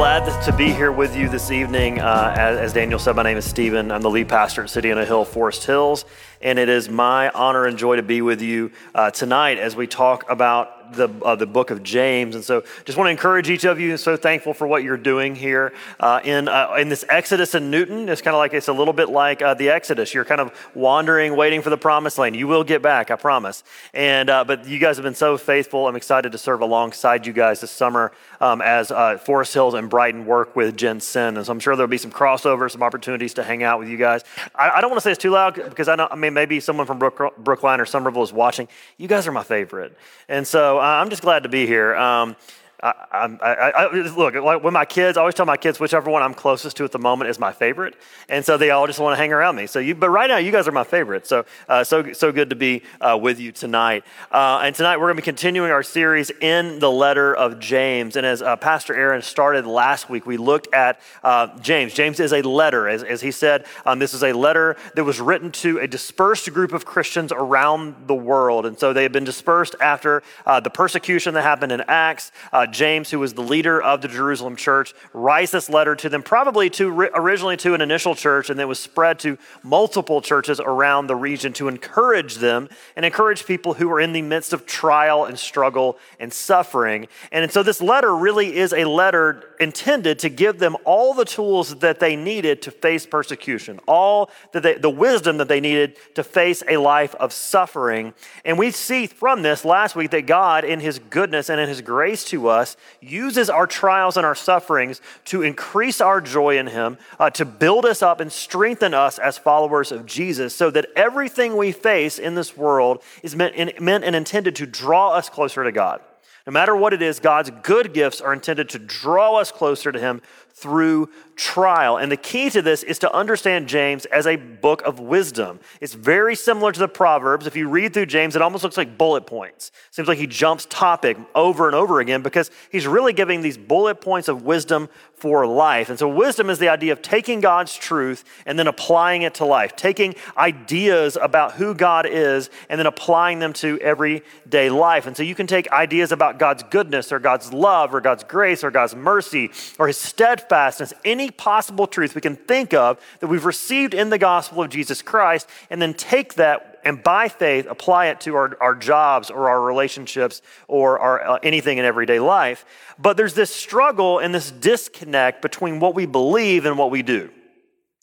glad to be here with you this evening. Uh, as, as, Daniel said, my name is Stephen. I'm the lead pastor at City on a Hill, Forest Hills, and it is my honor and joy to be with you uh, tonight as we talk about the, uh, the book of James. And so just want to encourage each of you. So thankful for what you're doing here uh, in, uh, in this Exodus in Newton. It's kind of like, it's a little bit like uh, the Exodus. You're kind of wandering, waiting for the promised land. You will get back, I promise. And, uh, but you guys have been so faithful. I'm excited to serve alongside you guys this summer um, as uh, Forest Hills and Brighton work with Gen Sin. And so I'm sure there'll be some crossover, some opportunities to hang out with you guys. I, I don't want to say it's too loud because I, know, I mean, maybe someone from Brook, Brookline or Somerville is watching. You guys are my favorite. And so uh, I'm just glad to be here. Um, I, I, I, look, like with my kids, I always tell my kids whichever one I'm closest to at the moment is my favorite, and so they all just want to hang around me. So, you, but right now, you guys are my favorite. So, uh, so, so good to be uh, with you tonight. Uh, and tonight, we're going to be continuing our series in the letter of James. And as uh, Pastor Aaron started last week, we looked at uh, James. James is a letter, as, as he said. Um, this is a letter that was written to a dispersed group of Christians around the world, and so they had been dispersed after uh, the persecution that happened in Acts. James, who was the leader of the Jerusalem church, writes this letter to them, probably to originally to an initial church, and then was spread to multiple churches around the region to encourage them and encourage people who are in the midst of trial and struggle and suffering. And so this letter really is a letter intended to give them all the tools that they needed to face persecution, all that they, the wisdom that they needed to face a life of suffering. And we see from this last week that God, in His goodness and in His grace to us, us uses our trials and our sufferings to increase our joy in Him, uh, to build us up and strengthen us as followers of Jesus, so that everything we face in this world is meant, meant and intended to draw us closer to God. No matter what it is, God's good gifts are intended to draw us closer to Him through trial. And the key to this is to understand James as a book of wisdom. It's very similar to the Proverbs. If you read through James, it almost looks like bullet points. Seems like he jumps topic over and over again because he's really giving these bullet points of wisdom for life. And so, wisdom is the idea of taking God's truth and then applying it to life, taking ideas about who God is and then applying them to everyday life. And so, you can take ideas about God's goodness or God's love or God's grace or God's mercy or his steadfastness, any possible truth we can think of that we've received in the gospel of Jesus Christ, and then take that and by faith apply it to our, our jobs or our relationships or our, uh, anything in everyday life. But there's this struggle and this disconnect between what we believe and what we do.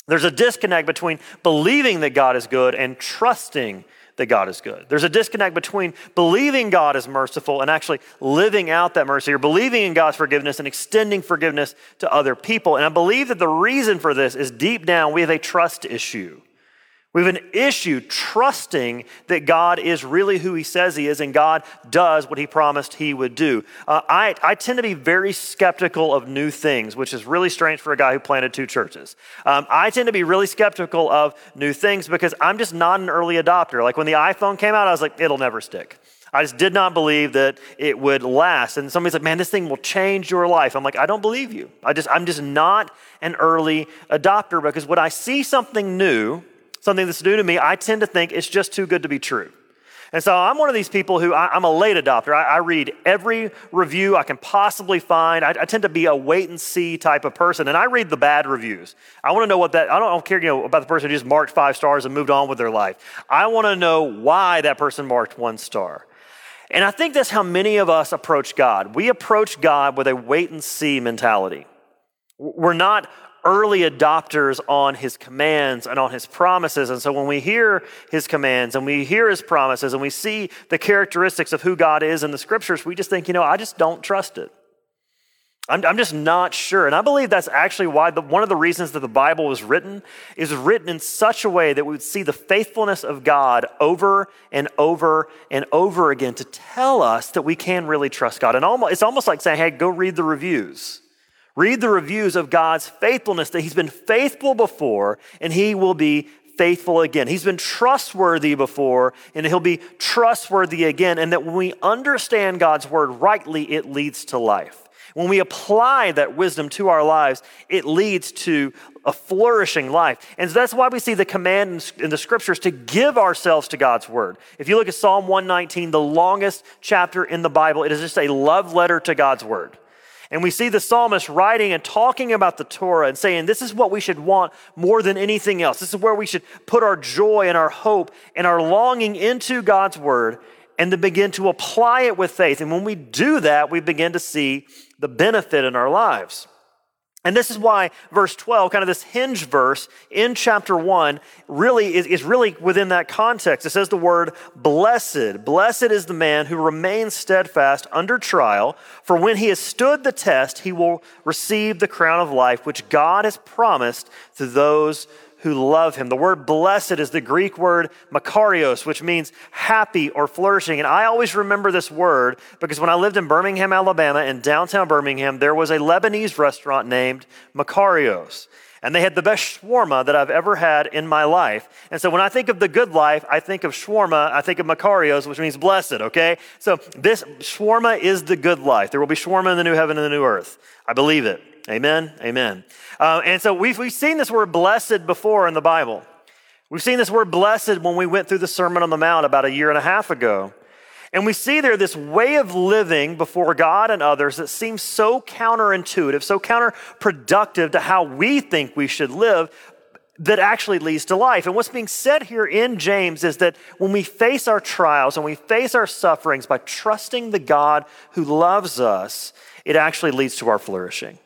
There's a disconnect between believing that God is good and trusting that God is good. There's a disconnect between believing God is merciful and actually living out that mercy or believing in God's forgiveness and extending forgiveness to other people. And I believe that the reason for this is deep down we have a trust issue. We have an issue trusting that God is really who He says He is and God does what He promised He would do. Uh, I, I tend to be very skeptical of new things, which is really strange for a guy who planted two churches. Um, I tend to be really skeptical of new things because I'm just not an early adopter. Like when the iPhone came out, I was like, it'll never stick. I just did not believe that it would last. And somebody's like, man, this thing will change your life. I'm like, I don't believe you. I just, I'm just not an early adopter because when I see something new, something that's new to me, I tend to think it's just too good to be true. And so I'm one of these people who I, am a late adopter. I, I, read every review I can possibly find. I, I, tend to be a wait and see type of person, and I read the bad reviews. I want to know what that. I don't, I don't care you know, about the person who just marked five stars and moved on with their life. I want to know why that person marked one star. And I think that's how many of us approach God. We approach God with a wait and see mentality. We're not early adopters on his commands and on his promises. And so when we hear his commands and we hear his promises and we see the characteristics of who God is in the scriptures, we just think, you know, I just don't trust it. I'm, I'm just not sure. And I believe that's actually why the, one of the reasons that the Bible was written is written in such a way that we would see the faithfulness of God over and over and over again to tell us that we can really trust God. And almost, it's almost like saying, hey, go read the reviews. Read the reviews of God's faithfulness, that He's been faithful before and He will be faithful again. He's been trustworthy before, and he'll be trustworthy again. And that when we understand God's word rightly, it leads to life. When we apply that wisdom to our lives, it leads to a flourishing life. And so that's why we see the command in the scriptures to give ourselves to God's word. If you look at Psalm 119, the longest chapter in the Bible, it is just a love letter to God's word. And we see the psalmist writing and talking about the Torah and saying, This is what we should want more than anything else. This is where we should put our joy and our hope and our longing into God's word and to begin to apply it with faith. And when we do that, we begin to see the benefit in our lives. And this is why verse 12, kind of this hinge verse in chapter 1, really is, is really within that context. It says the word blessed. Blessed is the man who remains steadfast under trial, for when he has stood the test, he will receive the crown of life which God has promised to those who love him. The word blessed is the Greek word makarios, which means happy or flourishing. And I always remember this word because when I lived in Birmingham, Alabama, in downtown Birmingham, there was a Lebanese restaurant named Makarios. And they had the best shawarma that I've ever had in my life. And so when I think of the good life, I think of shawarma, I think of Makarios, which means blessed, okay? So this shawarma is the good life. There will be shawarma in the new heaven and the new earth. I believe it. Amen. Amen. Uh, and so we've, we've seen this word blessed before in the Bible. We've seen this word blessed when we went through the Sermon on the Mount about a year and a half ago. And we see there this way of living before God and others that seems so counterintuitive, so counterproductive to how we think we should live, that actually leads to life. And what's being said here in James is that when we face our trials and we face our sufferings by trusting the God who loves us, it actually leads to our flourishing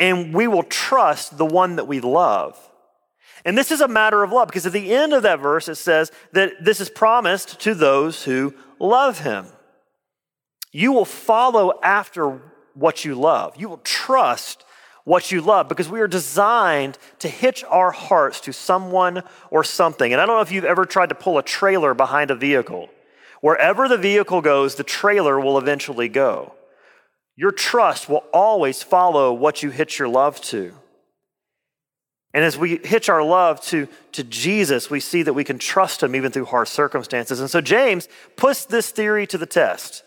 and we will trust the one that we love. And this is a matter of love because at the end of that verse it says that this is promised to those who love him. You will follow after what you love. You will trust what you love because we are designed to hitch our hearts to someone or something. And I don't know if you've ever tried to pull a trailer behind a vehicle. Wherever the vehicle goes, the trailer will eventually go. Your trust will always follow what you hitch your love to. And as we hitch our love to, to Jesus, we see that we can trust him even through hard circumstances. And so James puts this theory to the test.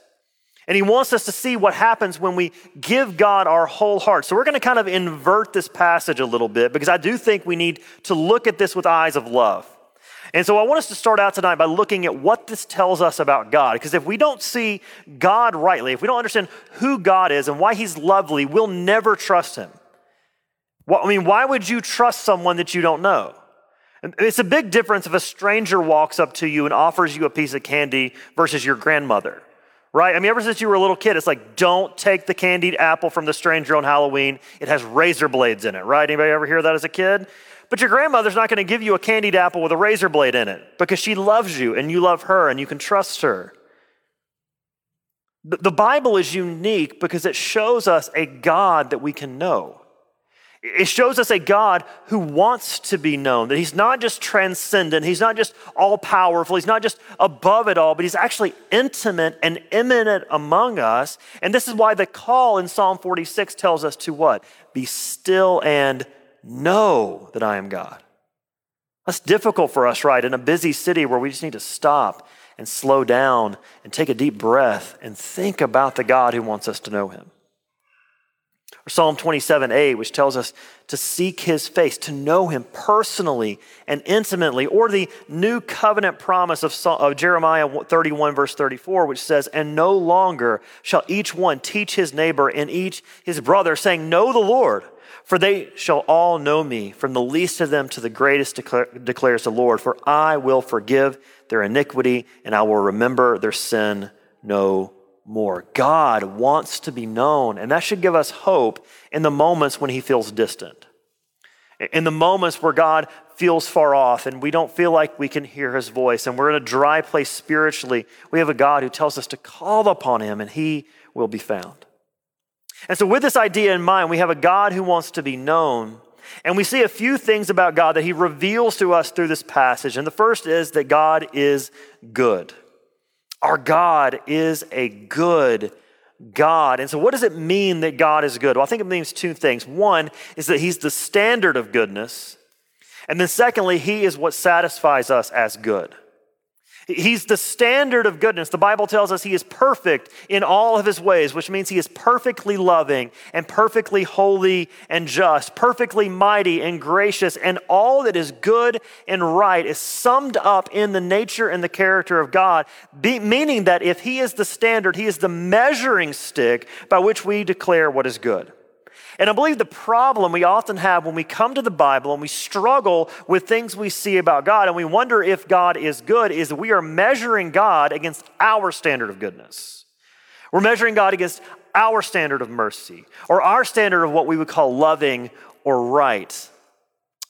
And he wants us to see what happens when we give God our whole heart. So we're going to kind of invert this passage a little bit because I do think we need to look at this with eyes of love. And so I want us to start out tonight by looking at what this tells us about God. Because if we don't see God rightly, if we don't understand who God is and why He's lovely, we'll never trust Him. Well, I mean, why would you trust someone that you don't know? It's a big difference if a stranger walks up to you and offers you a piece of candy versus your grandmother, right? I mean, ever since you were a little kid, it's like, don't take the candied apple from the stranger on Halloween. It has razor blades in it, right? Anybody ever hear that as a kid? But your grandmother's not going to give you a candied apple with a razor blade in it because she loves you and you love her and you can trust her. The Bible is unique because it shows us a God that we can know. It shows us a God who wants to be known, that He's not just transcendent, He's not just all powerful, He's not just above it all, but He's actually intimate and immanent among us. And this is why the call in Psalm 46 tells us to what? Be still and know that I am God. That's difficult for us, right? In a busy city where we just need to stop and slow down and take a deep breath and think about the God who wants us to know him. Or Psalm 27a, which tells us to seek his face, to know him personally and intimately. Or the new covenant promise of, of Jeremiah 31, verse 34, which says, And no longer shall each one teach his neighbor and each his brother, saying, Know the Lord for they shall all know me, from the least of them to the greatest, declares the Lord. For I will forgive their iniquity, and I will remember their sin no more. God wants to be known, and that should give us hope in the moments when he feels distant. In the moments where God feels far off and we don't feel like we can hear his voice and we're in a dry place spiritually, we have a God who tells us to call upon him and he will be found. And so, with this idea in mind, we have a God who wants to be known. And we see a few things about God that he reveals to us through this passage. And the first is that God is good. Our God is a good God. And so, what does it mean that God is good? Well, I think it means two things. One is that he's the standard of goodness. And then, secondly, He is what satisfies us as good. He's the standard of goodness. The Bible tells us he is perfect in all of his ways, which means he is perfectly loving and perfectly holy and just, perfectly mighty and gracious, and all that is good and right is summed up in the nature and the character of God, be, meaning that if he is the standard, he is the measuring stick by which we declare what is good. And I believe the problem we often have when we come to the Bible and we struggle with things we see about God and we wonder if God is good is we are measuring God against our standard of goodness. We're measuring God against our standard of mercy or our standard of what we would call loving or right.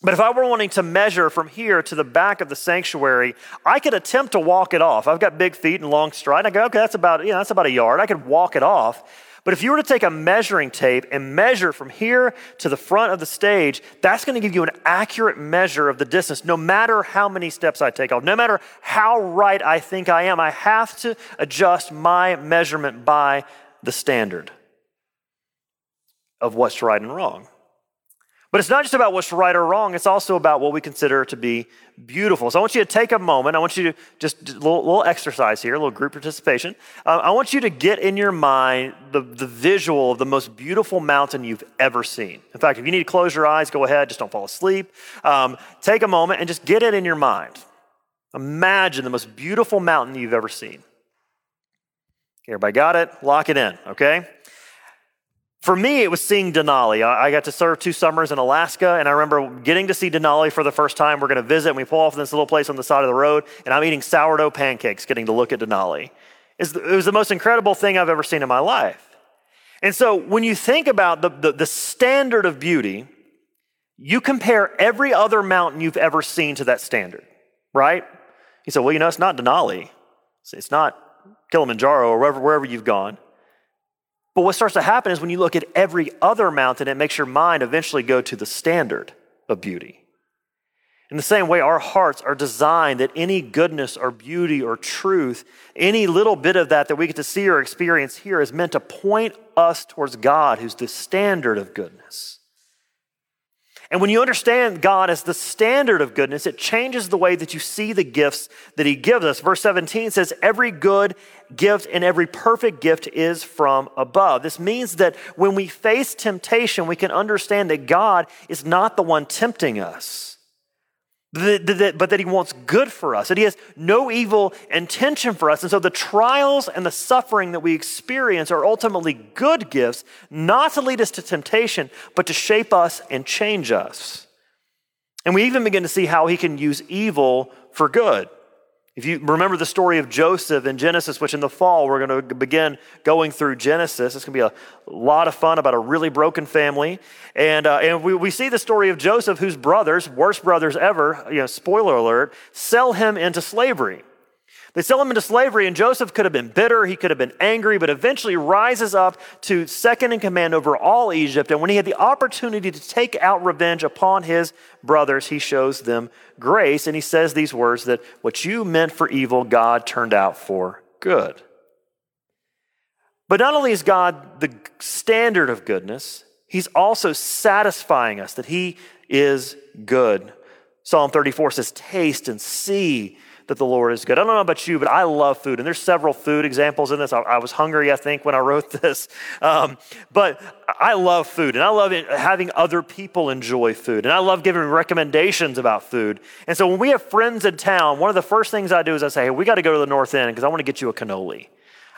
But if I were wanting to measure from here to the back of the sanctuary, I could attempt to walk it off. I've got big feet and long stride. I go, okay, that's about, you know, that's about a yard. I could walk it off. But if you were to take a measuring tape and measure from here to the front of the stage, that's going to give you an accurate measure of the distance, no matter how many steps I take off, no matter how right I think I am. I have to adjust my measurement by the standard of what's right and wrong. But it's not just about what's right or wrong, it's also about what we consider to be beautiful. So I want you to take a moment. I want you to just a little, little exercise here, a little group participation. Uh, I want you to get in your mind the, the visual of the most beautiful mountain you've ever seen. In fact, if you need to close your eyes, go ahead, just don't fall asleep. Um, take a moment and just get it in your mind. Imagine the most beautiful mountain you've ever seen. Okay, Everybody got it? Lock it in, okay? For me, it was seeing Denali. I got to serve two summers in Alaska, and I remember getting to see Denali for the first time. We're going to visit, and we pull off this little place on the side of the road, and I'm eating sourdough pancakes, getting to look at Denali. It was the most incredible thing I've ever seen in my life. And so, when you think about the, the, the standard of beauty, you compare every other mountain you've ever seen to that standard, right? You say, well, you know, it's not Denali, it's not Kilimanjaro or wherever, wherever you've gone. But what starts to happen is when you look at every other mountain, it makes your mind eventually go to the standard of beauty. In the same way, our hearts are designed that any goodness or beauty or truth, any little bit of that that we get to see or experience here is meant to point us towards God, who's the standard of goodness. And when you understand God as the standard of goodness, it changes the way that you see the gifts that He gives us. Verse 17 says, Every good gift and every perfect gift is from above. This means that when we face temptation, we can understand that God is not the one tempting us but that he wants good for us, that he has no evil intention for us. And so the trials and the suffering that we experience are ultimately good gifts, not to lead us to temptation, but to shape us and change us. And we even begin to see how he can use evil for good. If you remember the story of Joseph in Genesis, which in the fall we're going to begin going through Genesis, it's going to be a lot of fun about a really broken family. And, uh, and we, we see the story of Joseph, whose brothers, worst brothers ever, you know, spoiler alert, sell him into slavery. They sell him into slavery, and Joseph could have been bitter, he could have been angry, but eventually rises up to second in command over all Egypt. And when he had the opportunity to take out revenge upon his brothers, he shows them grace. And he says these words that what you meant for evil, God turned out for good. But not only is God the standard of goodness, he's also satisfying us that he is good. Psalm 34 says, Taste and see that the Lord is good. I don't know about you, but I love food. And there's several food examples in this. I, I was hungry, I think, when I wrote this. Um, but I love food and I love it, having other people enjoy food. And I love giving recommendations about food. And so when we have friends in town, one of the first things I do is I say, hey, we got to go to the North End because I want to get you a cannoli.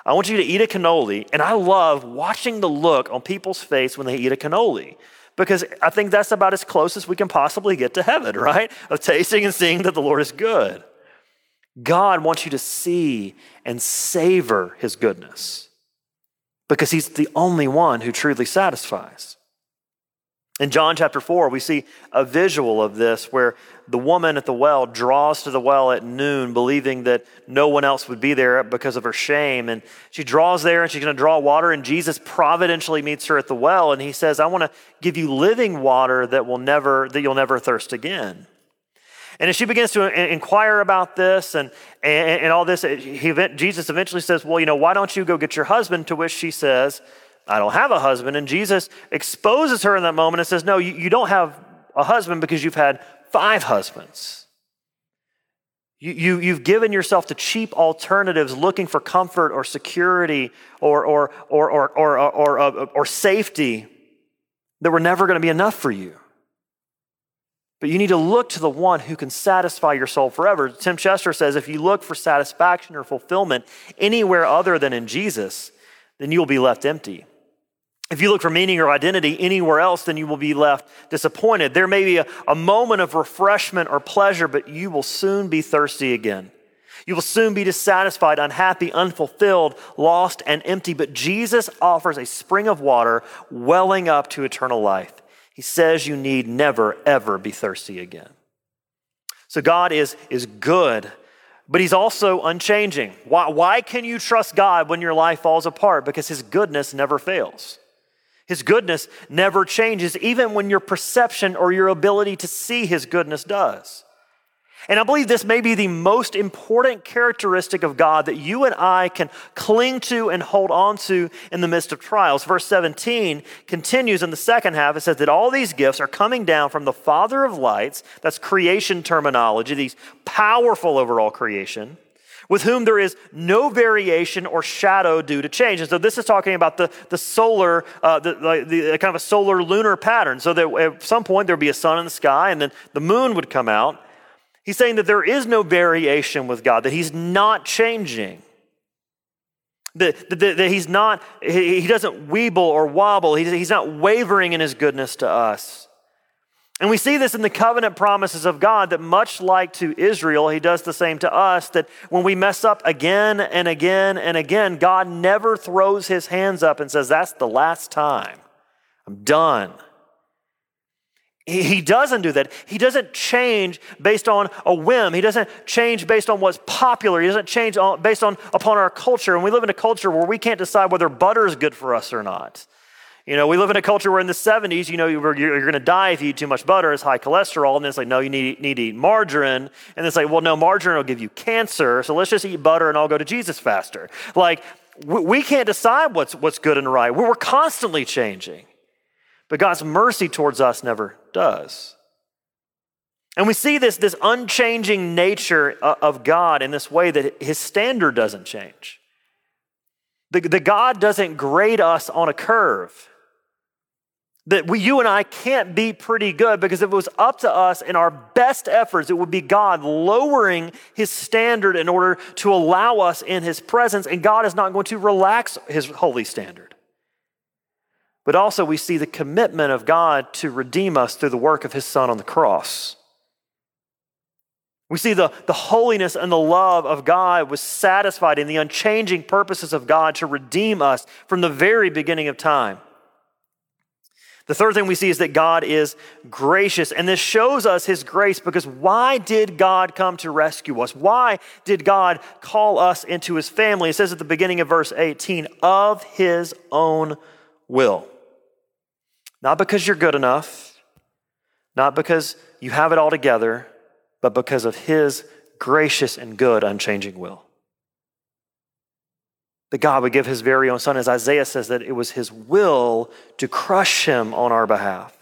I want you to eat a cannoli. And I love watching the look on people's face when they eat a cannoli because I think that's about as close as we can possibly get to heaven, right? Of tasting and seeing that the Lord is good. God wants you to see and savor his goodness because he's the only one who truly satisfies. In John chapter 4, we see a visual of this where the woman at the well draws to the well at noon, believing that no one else would be there because of her shame. And she draws there and she's going to draw water, and Jesus providentially meets her at the well, and he says, I want to give you living water that will never, that you'll never thirst again. And as she begins to inquire about this and, and, and all this, he, Jesus eventually says, Well, you know, why don't you go get your husband? To which she says, I don't have a husband. And Jesus exposes her in that moment and says, No, you, you don't have a husband because you've had five husbands. You, you, you've given yourself to cheap alternatives looking for comfort or security or, or, or, or, or, or, or, or safety that were never going to be enough for you. But you need to look to the one who can satisfy your soul forever. Tim Chester says if you look for satisfaction or fulfillment anywhere other than in Jesus, then you will be left empty. If you look for meaning or identity anywhere else, then you will be left disappointed. There may be a, a moment of refreshment or pleasure, but you will soon be thirsty again. You will soon be dissatisfied, unhappy, unfulfilled, lost, and empty. But Jesus offers a spring of water welling up to eternal life. He says you need never, ever be thirsty again. So God is, is good, but He's also unchanging. Why, why can you trust God when your life falls apart? Because His goodness never fails. His goodness never changes, even when your perception or your ability to see His goodness does. And I believe this may be the most important characteristic of God that you and I can cling to and hold on to in the midst of trials. Verse 17 continues in the second half. It says that all these gifts are coming down from the Father of lights. That's creation terminology, these powerful overall creation, with whom there is no variation or shadow due to change. And so this is talking about the, the solar, uh, the, the, the kind of a solar lunar pattern. So that at some point there'd be a sun in the sky and then the moon would come out. He's saying that there is no variation with God, that He's not changing. That, that, that he's not, he, he doesn't weeble or wobble. He's, he's not wavering in his goodness to us. And we see this in the covenant promises of God that, much like to Israel, He does the same to us. That when we mess up again and again and again, God never throws His hands up and says, That's the last time. I'm done. He doesn't do that. He doesn't change based on a whim. He doesn't change based on what's popular. He doesn't change based on upon our culture. And we live in a culture where we can't decide whether butter is good for us or not. You know, we live in a culture where in the 70s, you know, you're, you're going to die if you eat too much butter. It's high cholesterol. And then it's like, no, you need, need to eat margarine. And it's like, well, no, margarine will give you cancer. So let's just eat butter and I'll go to Jesus faster. Like, we, we can't decide what's, what's good and right. We're constantly changing. But God's mercy towards us never does. And we see this, this unchanging nature of God in this way that his standard doesn't change. The, the God doesn't grade us on a curve. That we, you and I can't be pretty good because if it was up to us in our best efforts, it would be God lowering his standard in order to allow us in his presence, and God is not going to relax his holy standard. But also, we see the commitment of God to redeem us through the work of his son on the cross. We see the, the holiness and the love of God was satisfied in the unchanging purposes of God to redeem us from the very beginning of time. The third thing we see is that God is gracious, and this shows us his grace because why did God come to rescue us? Why did God call us into his family? It says at the beginning of verse 18, of his own will. Not because you're good enough, not because you have it all together, but because of His gracious and good, unchanging will. That God would give His very own Son, as Isaiah says, that it was His will to crush Him on our behalf.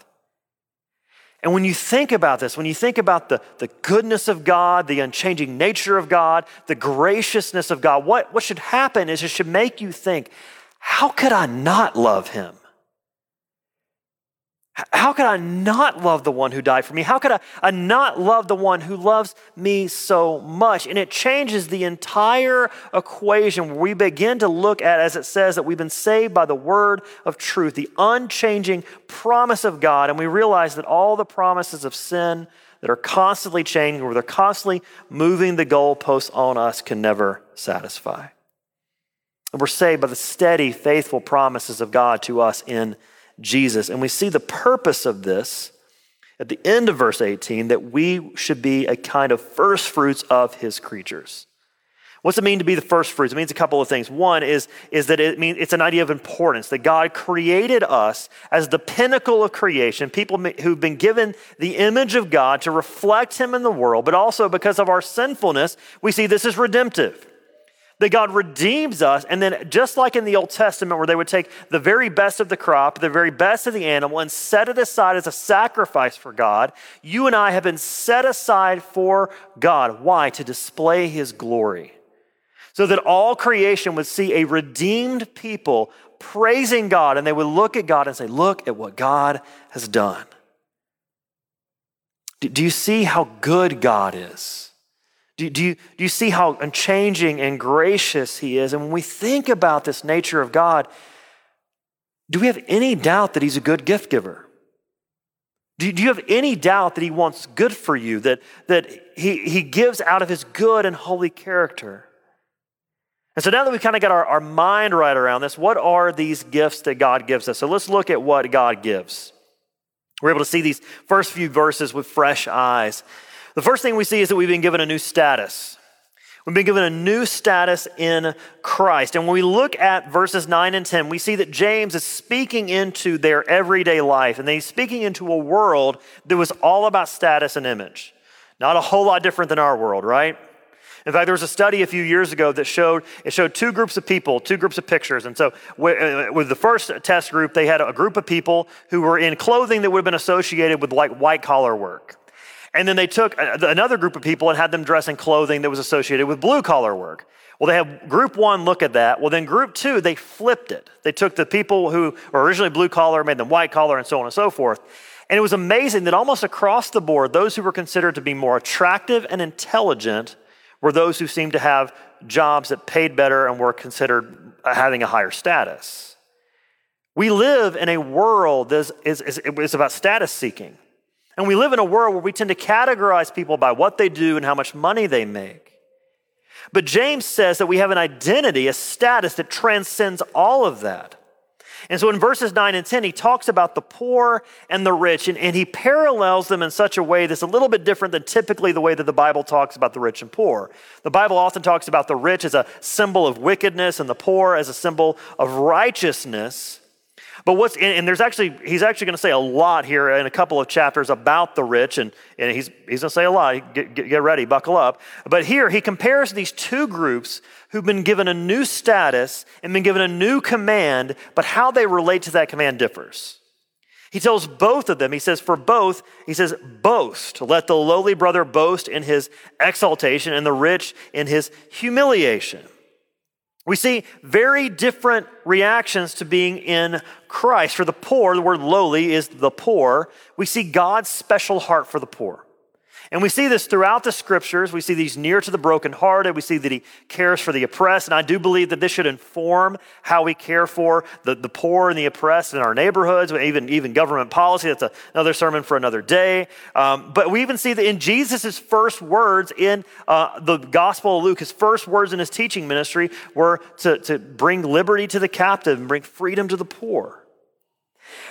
And when you think about this, when you think about the, the goodness of God, the unchanging nature of God, the graciousness of God, what, what should happen is it should make you think, how could I not love him? How could I not love the one who died for me? How could I, I, not love the one who loves me so much? And it changes the entire equation we begin to look at, as it says, that we've been saved by the word of truth, the unchanging promise of God. And we realize that all the promises of sin that are constantly changing, where they're constantly moving the goalposts on us, can never satisfy. And we're saved by the steady, faithful promises of God to us in Jesus. And we see the purpose of this at the end of verse 18 that we should be a kind of first fruits of his creatures. What's it mean to be the first fruits? It means a couple of things. One is, is that it means it's an idea of importance, that God created us as the pinnacle of creation, people who've been given the image of God to reflect him in the world, but also because of our sinfulness, we see this as redemptive That God redeems us, and then just like in the Old Testament, where they would take the very best of the crop, the very best of the animal, and set it aside as a sacrifice for God, you and I have been set aside for God. Why? To display His glory. So that all creation would see a redeemed people praising God, and they would look at God and say, Look at what God has done. Do you see how good God is? Do, do, you, do you see how unchanging and gracious He is? And when we think about this nature of God, do we have any doubt that He's a good gift giver? Do, do you have any doubt that He wants good for you, that, that he, he gives out of His good and holy character? And so now that we've kind of got our, our mind right around this, what are these gifts that God gives us? So let's look at what God gives. We're able to see these first few verses with fresh eyes. The first thing we see is that we've been given a new status. We've been given a new status in Christ. And when we look at verses 9 and 10, we see that James is speaking into their everyday life, and he's speaking into a world that was all about status and image. Not a whole lot different than our world, right? In fact, there was a study a few years ago that showed it showed two groups of people, two groups of pictures. And so, uh, with the first test group, they had a group of people who were in clothing that would have been associated with like white collar work. And then they took uh, another group of people and had them dress in clothing that was associated with blue collar work. Well, they have group one look at that. Well, then group two, they flipped it. They took the people who were originally blue collar, made them white collar, and so on and so forth. And it was amazing that almost across the board, those who were considered to be more attractive and intelligent were those who seemed to have jobs that paid better and were considered uh, having a higher status. We live in a world that is, is, is about status seeking. And we live in a world where we tend to categorize people by what they do and how much money they make. But James says that we have an identity, a status that transcends all of that. And so in verses 9 and 10, he talks about the poor and the rich, and, and he parallels them in such a way that's a little bit different than typically the way that the Bible talks about the rich and poor. The Bible often talks about the rich as a symbol of wickedness and the poor as a symbol of righteousness. But what's, and there's actually, he's actually going to say a lot here in a couple of chapters about the rich, and, and he's, he's going to say a lot. Get, get, get ready, buckle up. But here he compares these two groups who've been given a new status and been given a new command, but how they relate to that command differs. He tells both of them, he says, for both, he says, boast. Let the lowly brother boast in his exaltation and the rich in his humiliation. We see very different reactions to being in Christ. For the poor, the word lowly is the poor. We see God's special heart for the poor. And we see this throughout the scriptures. We see these near to the brokenhearted. We see that he cares for the oppressed. And I do believe that this should inform how we care for the, the poor and the oppressed in our neighborhoods, even, even government policy. That's a, another sermon for another day. Um, but we even see that in Jesus' first words in uh, the Gospel of Luke, his first words in his teaching ministry were to, to bring liberty to the captive and bring freedom to the poor.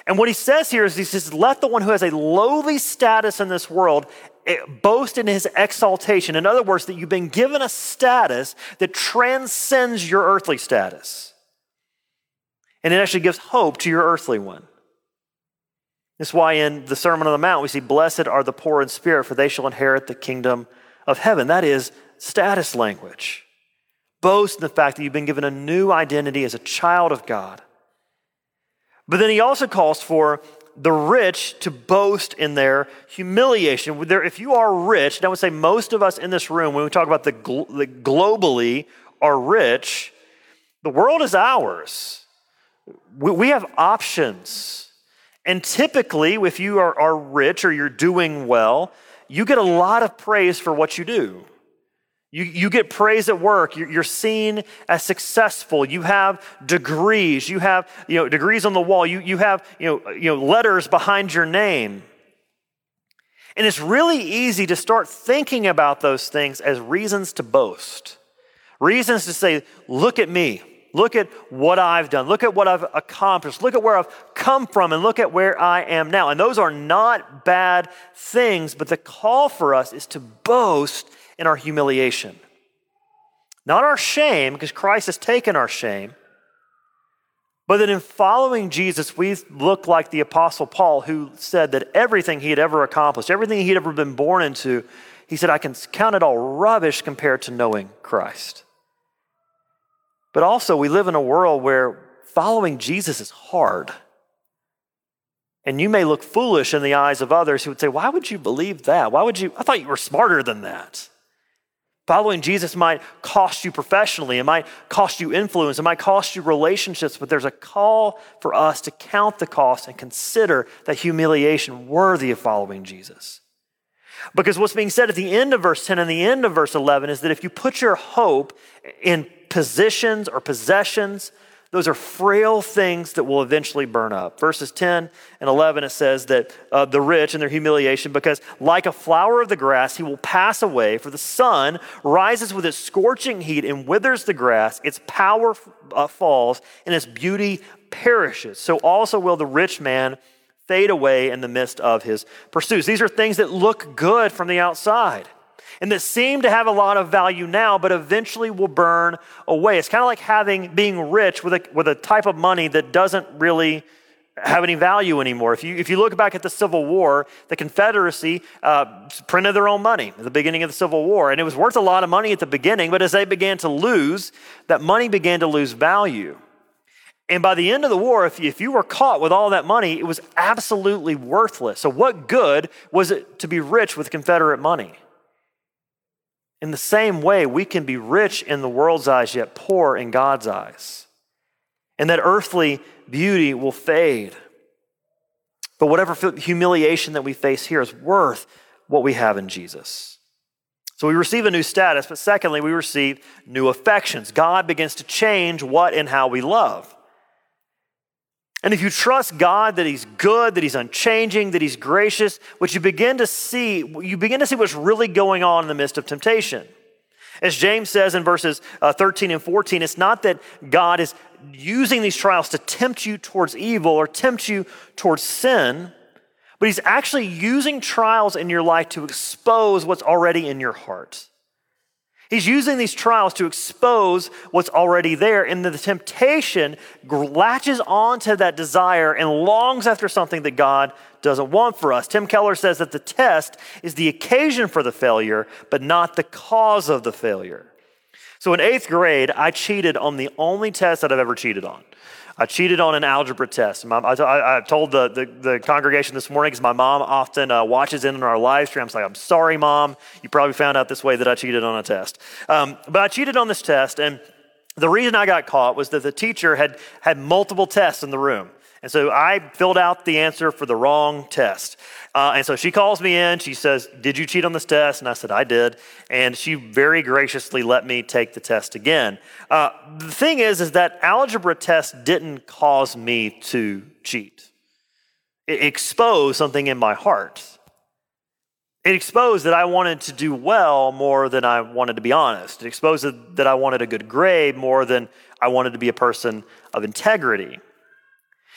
And what he says here is he says, let the one who has a lowly status in this world Eh, boast in his exaltation. In other words, that you've been given a status that transcends your earthly status. And it actually gives hope to your earthly one. That's why in the Sermon on the Mount we see, Blessed are the poor in spirit, for they shall inherit the kingdom of heaven. That is status language. Boast in the fact that you've been given a new identity as a child of God. But then he also calls for the rich to boast in their humiliation. If you are rich, and I would say most of us in this room, when we talk about the, the globally are rich, the world is ours. We, we have options. And typically, if you are, are rich or you're doing well, you get a lot of praise for what you do. You, you get praise at work. You're, you're seen as successful. You have degrees. You have you know, degrees on the wall. You, you have you know, you know, letters behind your name. And it's really easy to start thinking about those things as reasons to boast, reasons to say, look at me. Look at what I've done. Look at what I've accomplished. Look at where I've come from and look at where I am now. And those are not bad things, but the call for us is to boast our humiliation. Not our shame, because Christ has taken our shame, but that in following Jesus, we look like the Apostle Paul, who said that everything he had ever accomplished, everything he'd ever been born into, he said, I can count it all rubbish compared to knowing Christ. But also, we live in a world where following Jesus is hard. And you may look foolish in the eyes of others who would say, Why would you believe that? Why would you? I thought you were smarter than that. Following Jesus might cost you professionally, it might cost you influence, it might cost you relationships, but there's a call for us to count the cost and consider that humiliation worthy of following Jesus. Because what's being said at the end of verse 10 and the end of verse 11 is that if you put your hope in positions or possessions, those are frail things that will eventually burn up. Verses 10 and 11, it says that uh, the rich and their humiliation, because like a flower of the grass, he will pass away, for the sun rises with its scorching heat and withers the grass, its power uh, falls, and its beauty perishes. So also will the rich man fade away in the midst of his pursuits. These are things that look good from the outside and that seem to have a lot of value now, but eventually will burn away. It's kind of like having being rich with a, with a type of money that doesn't really have any value anymore. If you, if you look back at the Civil War, the Confederacy uh, printed their own money at the beginning of the Civil War, and it was worth a lot of money at the beginning, but as they began to lose, that money began to lose value. And by the end of the war, if you, if you were caught with all that money, it was absolutely worthless. So, what good was it to be rich with Confederate money? In the same way, we can be rich in the world's eyes, yet poor in God's eyes. And that earthly beauty will fade. But whatever humiliation that we face here is worth what we have in Jesus. So we receive a new status, but secondly, we receive new affections. God begins to change what and how we love. And if you trust God that He's good, that He's unchanging, that He's gracious, what you begin to see, you begin to see what's really going on in the midst of temptation. As James says in verses uh, 13 and 14, it's not that God is using these trials to tempt you towards evil or tempt you towards sin, but He's actually using trials in your life to expose what's already in your heart. He's using these trials to expose what's already there, and the temptation latches onto that desire and longs after something that God doesn't want for us. Tim Keller says that the test is the occasion for the failure, but not the cause of the failure. So in eighth grade, I cheated on the only test that I've ever cheated on. I cheated on an algebra test. My, I, I, told the, the, the, congregation this morning because my mom often uh, watches in on our live stream. I'm like, I'm sorry, mom. You probably found out this way that I cheated on a test. Um, but I cheated on this test, and the reason I got caught was that the teacher had had multiple tests in the room. And so I filled out the answer for the wrong test. Uh, and so she calls me in. She says, Did you cheat on this test? And I said, I did. And she very graciously let me take the test again. Uh, the thing is, is that algebra test didn't cause me to cheat, it exposed something in my heart. It exposed that I wanted to do well more than I wanted to be honest. It exposed that I wanted a good grade more than I wanted to be a person of integrity.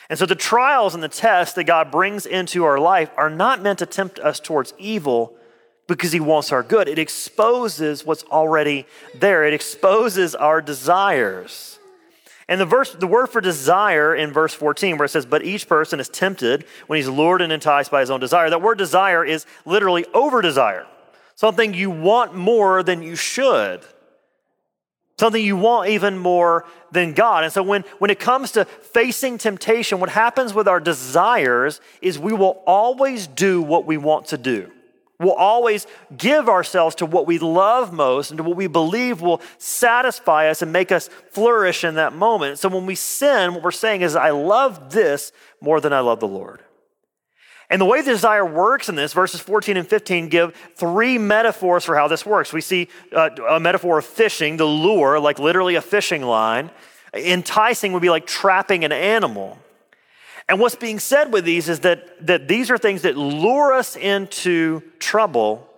And so the trials and the tests that God brings into our life are not meant to tempt us towards evil because he wants our good. It exposes what's already there. It exposes our desires. And the verse, the word for desire in verse 14, where it says, but each person is tempted when he's lured and enticed by his own desire. That word desire is literally over desire. Something you want more than you should something you want even more than God. And so when, when it comes to facing temptation, what happens with our desires is we will always do what we want to do. We'll always give ourselves to what we love most and to what we believe will satisfy us and make us flourish in that moment. So when we sin, what we're saying is, I love this more than I love the Lord. And the way the desire works in this, verses 14 and 15 give three metaphors for how this works. We see uh, a metaphor of fishing, the lure, like literally a fishing line. Enticing would be like trapping an animal. And what's being said with these is that, that these are things that lure us into trouble.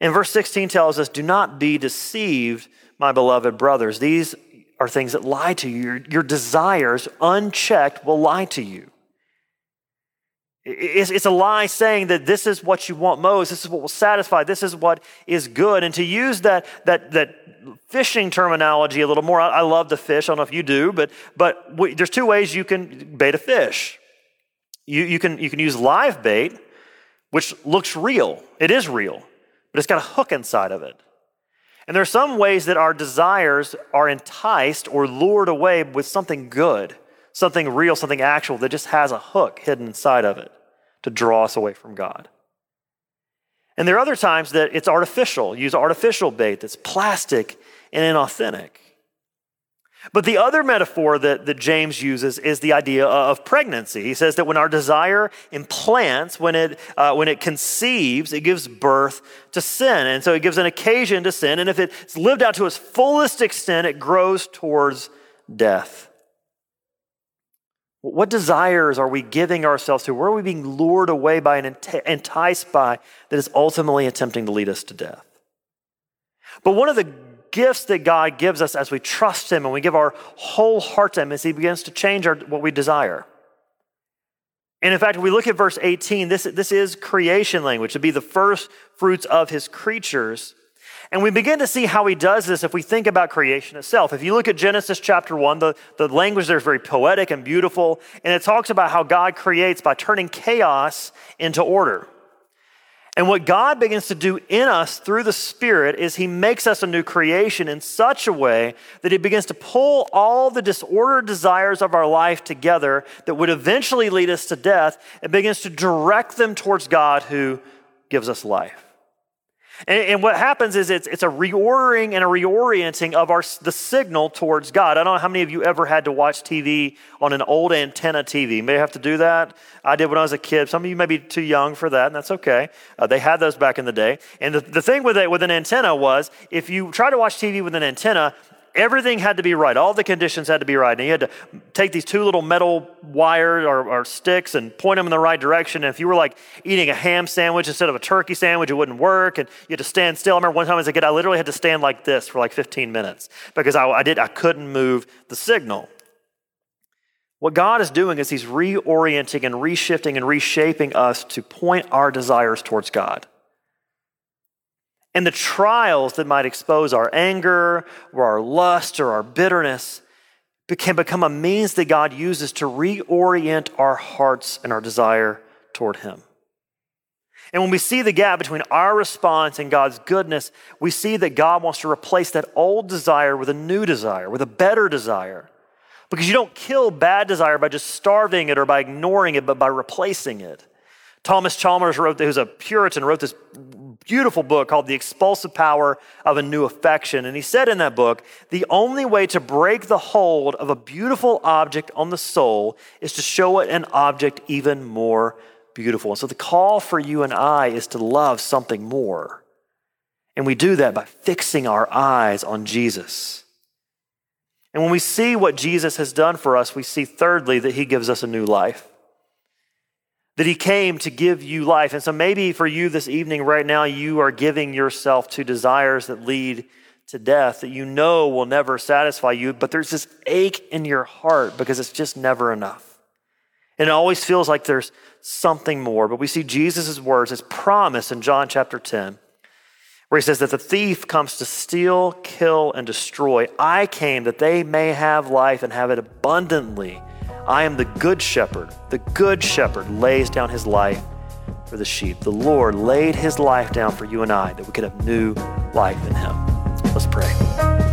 And verse 16 tells us, Do not be deceived, my beloved brothers. These are things that lie to you. Your, your desires, unchecked, will lie to you. It's, a lie saying that this is what you want most, this is what will satisfy, this is what is good. And to use that, that, that fishing terminology a little more, I, love the fish. I don't know if you do, but, but we, there's two ways you can bait a fish. You, you, can, you can use live bait, which looks real. It is real, but it's got a hook inside of it. And there are some ways that our desires are enticed or lured away with something good, something real, something actual that just has a hook hidden inside of it to draw us away from God. And there are other times that it's artificial, use artificial bait that's plastic and inauthentic. But the other metaphor that, that James uses is the idea of pregnancy. He says that when our desire implants, when it, uh, when it conceives, it gives birth to sin. And so it gives an occasion to sin. And if it's lived out to its fullest extent, it grows towards death. What desires are we giving ourselves to? Where are we being lured away by and enticed by that is ultimately attempting to lead us to death? But one of the gifts that God gives us as we trust Him and we give our whole heart to Him as He begins to change our, what we desire. And in fact, if we look at verse 18, this, this is creation language, to be the first fruits of His creatures. And we begin to see how he does this if we think about creation itself. If you look at Genesis chapter 1, the, the language there is very poetic and beautiful, and it talks about how God creates by turning chaos into order. And what God begins to do in us through the Spirit is He makes us a new creation in such a way that He begins to pull all the disordered desires of our life together that would eventually lead us to death and begins to direct them towards God who gives us life. And, and, what happens is it's, it's a reordering and a reorienting of our, the signal towards God. I don't know how many of you ever had to watch TV on an old antenna TV. You may have to do that. I did when I was a kid. Some of you may be too young for that, and that's okay. Uh, they had those back in the day. And the, the thing with, it, with an antenna was if you try to watch TV with an antenna, everything had to be right. All the conditions had to be right. And you had to take these two little metal wires or, or, sticks and point them in the right direction. And if you were like eating a ham sandwich instead of a turkey sandwich, it wouldn't work. And you had to stand still. I remember one time as a kid, I literally had to stand like this for like 15 minutes because I, I did I couldn't move the signal. What God is doing is He's reorienting and reshifting and reshaping us to point our desires towards God. And the trials that might expose our anger or our lust or our bitterness can become a means that God uses to reorient our hearts and our desire toward Him. And when we see the gap between our response and God's goodness, we see that God wants to replace that old desire with a new desire, with a better desire. Because you don't kill bad desire by just starving it or by ignoring it, but by replacing it. Thomas Chalmers wrote, who's a Puritan, wrote this beautiful book called The Expulsive Power of a New Affection. And he said in that book, the only way to break the hold of a beautiful object on the soul is to show it an object even more beautiful. And so the call for you and I is to love something more. And we do that by fixing our eyes on Jesus. And when we see what Jesus has done for us, we see thirdly that he gives us a new life that he came to give you life. And so maybe for you this evening, right now, you are giving yourself to desires that lead to death that you know will never satisfy you, but there's this ache in your heart because it's just never enough. And it always feels like there's something more. But we see Jesus' words, his promise in John chapter 10, where he says that the thief comes to steal, kill, and destroy. I came that they may have life and have it abundantly. I am the good shepherd. The good shepherd lays down his life for the sheep. The Lord laid his life down for you and I that we could have new life in him. Let's pray.